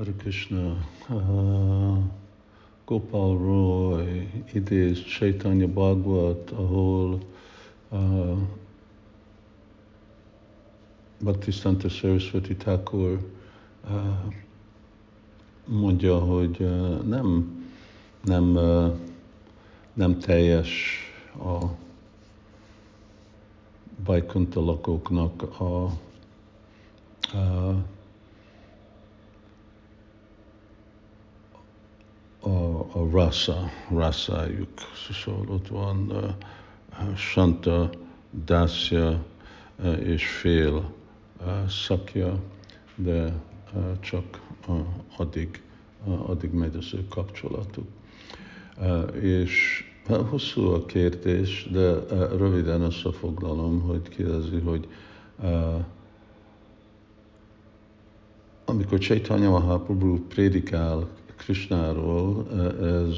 Hare Krishna, uh, Gopal Roy idéz Chaitanya Bhagwat, ahol uh, Bhaktisztanta Saraswati Thakur uh, mondja, hogy uh, nem, nem, uh, nem teljes a Bajkunta lakóknak a, a a, rasa, rasájuk. Szóval ott van uh, Santa, Dasya uh, és fél uh, szakja, de csak addig, addig megy az ő kapcsolatuk. És uh, hosszú a kérdés, de röviden összefoglalom, hogy kérdezi, hogy amikor Chaitanya Mahaprabhu prédikál Krishnáról, ez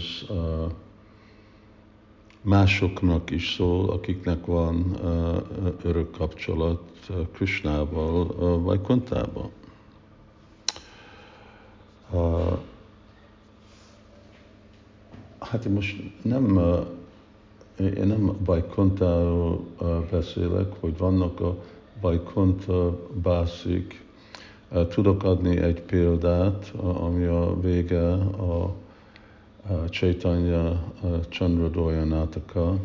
másoknak is szól, akiknek van örök kapcsolat Krishnával, vagy Kontában. Hát én most nem, én nem Bajkontáról beszélek, hogy vannak a Bajkonta bászik, Tudok adni egy példát, ami a vége a Chaitanya Chandradoya Nataka,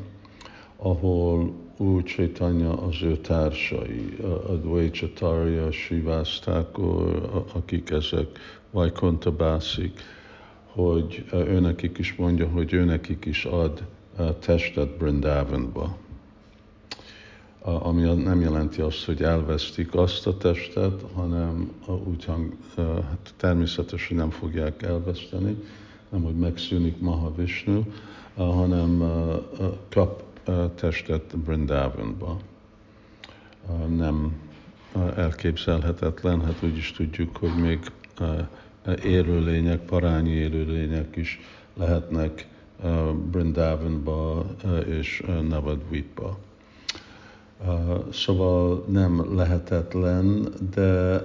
ahol új Chaitanya az ő társai, Advaita Srivastakor, akik ezek Vajkonta bászik, hogy ő nekik is mondja, hogy ő nekik is ad testet Brindavanba ami nem jelenti azt, hogy elvesztik azt a testet, hanem úgy hang, hát természetesen nem fogják elveszteni, nem hogy megszűnik Maha Vishnu, hanem kap testet Brindavanba. Nem elképzelhetetlen, hát úgy is tudjuk, hogy még élőlények, parányi élőlények is lehetnek Brindavanba és Navadvipba. Szóval nem lehetetlen, de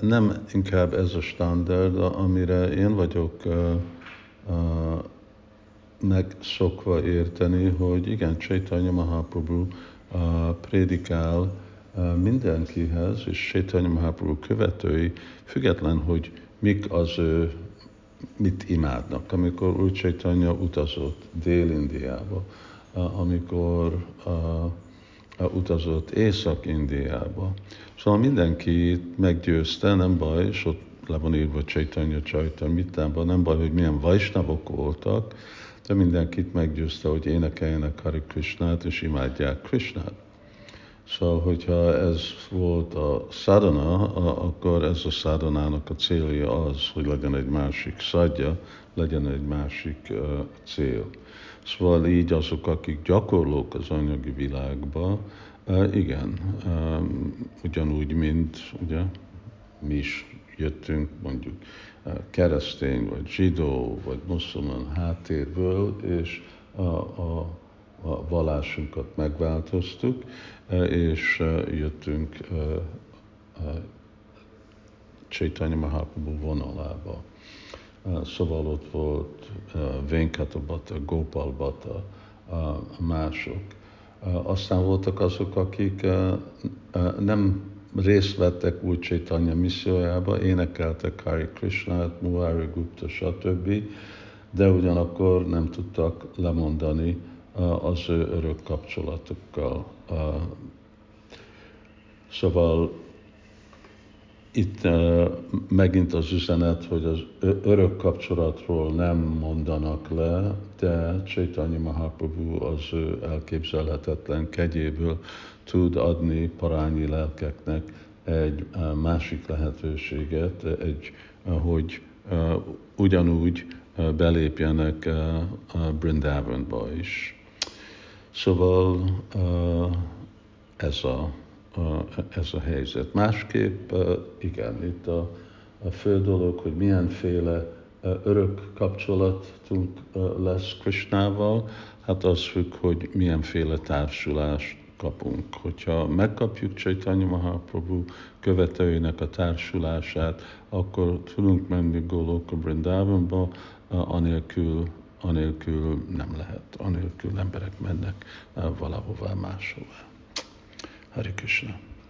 nem inkább ez a standard, amire én vagyok megszokva érteni, hogy igen, Chaitanya Mahaprabhu prédikál mindenkihez, és Chaitanya Mahaprabhu követői, független, hogy mik az ő, mit imádnak. Amikor Úr Chaitanya utazott Dél-Indiába, amikor utazott Észak-Indiába. Szóval mindenki meggyőzte, nem baj, és ott le van írva Chaitanya Csajta Mittában, nem baj, hogy milyen vajsnavok voltak, de mindenkit meggyőzte, hogy énekeljenek Hari Krishnát, és imádják Krishnát. Szóval, hogyha ez volt a sadhana, akkor ez a sadhanának a célja az, hogy legyen egy másik szadja, legyen egy másik uh, cél. Szóval így azok, akik gyakorlók az anyagi világba, igen, ugyanúgy, mint ugye, mi is jöttünk mondjuk keresztény, vagy zsidó, vagy muszlimán háttérből, és a, a, a vallásunkat megváltoztuk, és jöttünk Chaitanya Mahaprabhu vonalába. Szóval volt Venkatabata, Gopalbata, mások. Aztán voltak azok, akik nem részt vettek úgy Chaitanya missziójába, énekeltek Hari Krishnát, Muhari Gupta, stb., de ugyanakkor nem tudtak lemondani az ő örök kapcsolatokkal. Szóval itt megint az üzenet, hogy az örök kapcsolatról nem mondanak le, de Chaitanya Mahaprabhu az ő elképzelhetetlen kegyéből tud adni parányi lelkeknek egy másik lehetőséget, egy, hogy ugyanúgy belépjenek Brindavanba is. Szóval ez a ez a helyzet. Másképp, igen, itt a, a fő dolog, hogy milyenféle örök kapcsolatunk lesz Krishnával, hát az függ, hogy milyenféle társulást kapunk. Hogyha megkapjuk Chaitanya Mahaprabhu követőinek a társulását, akkor tudunk menni Goloka Brindavanba, anélkül, anélkül nem lehet, anélkül emberek mennek valahová máshová. Hari Krishna.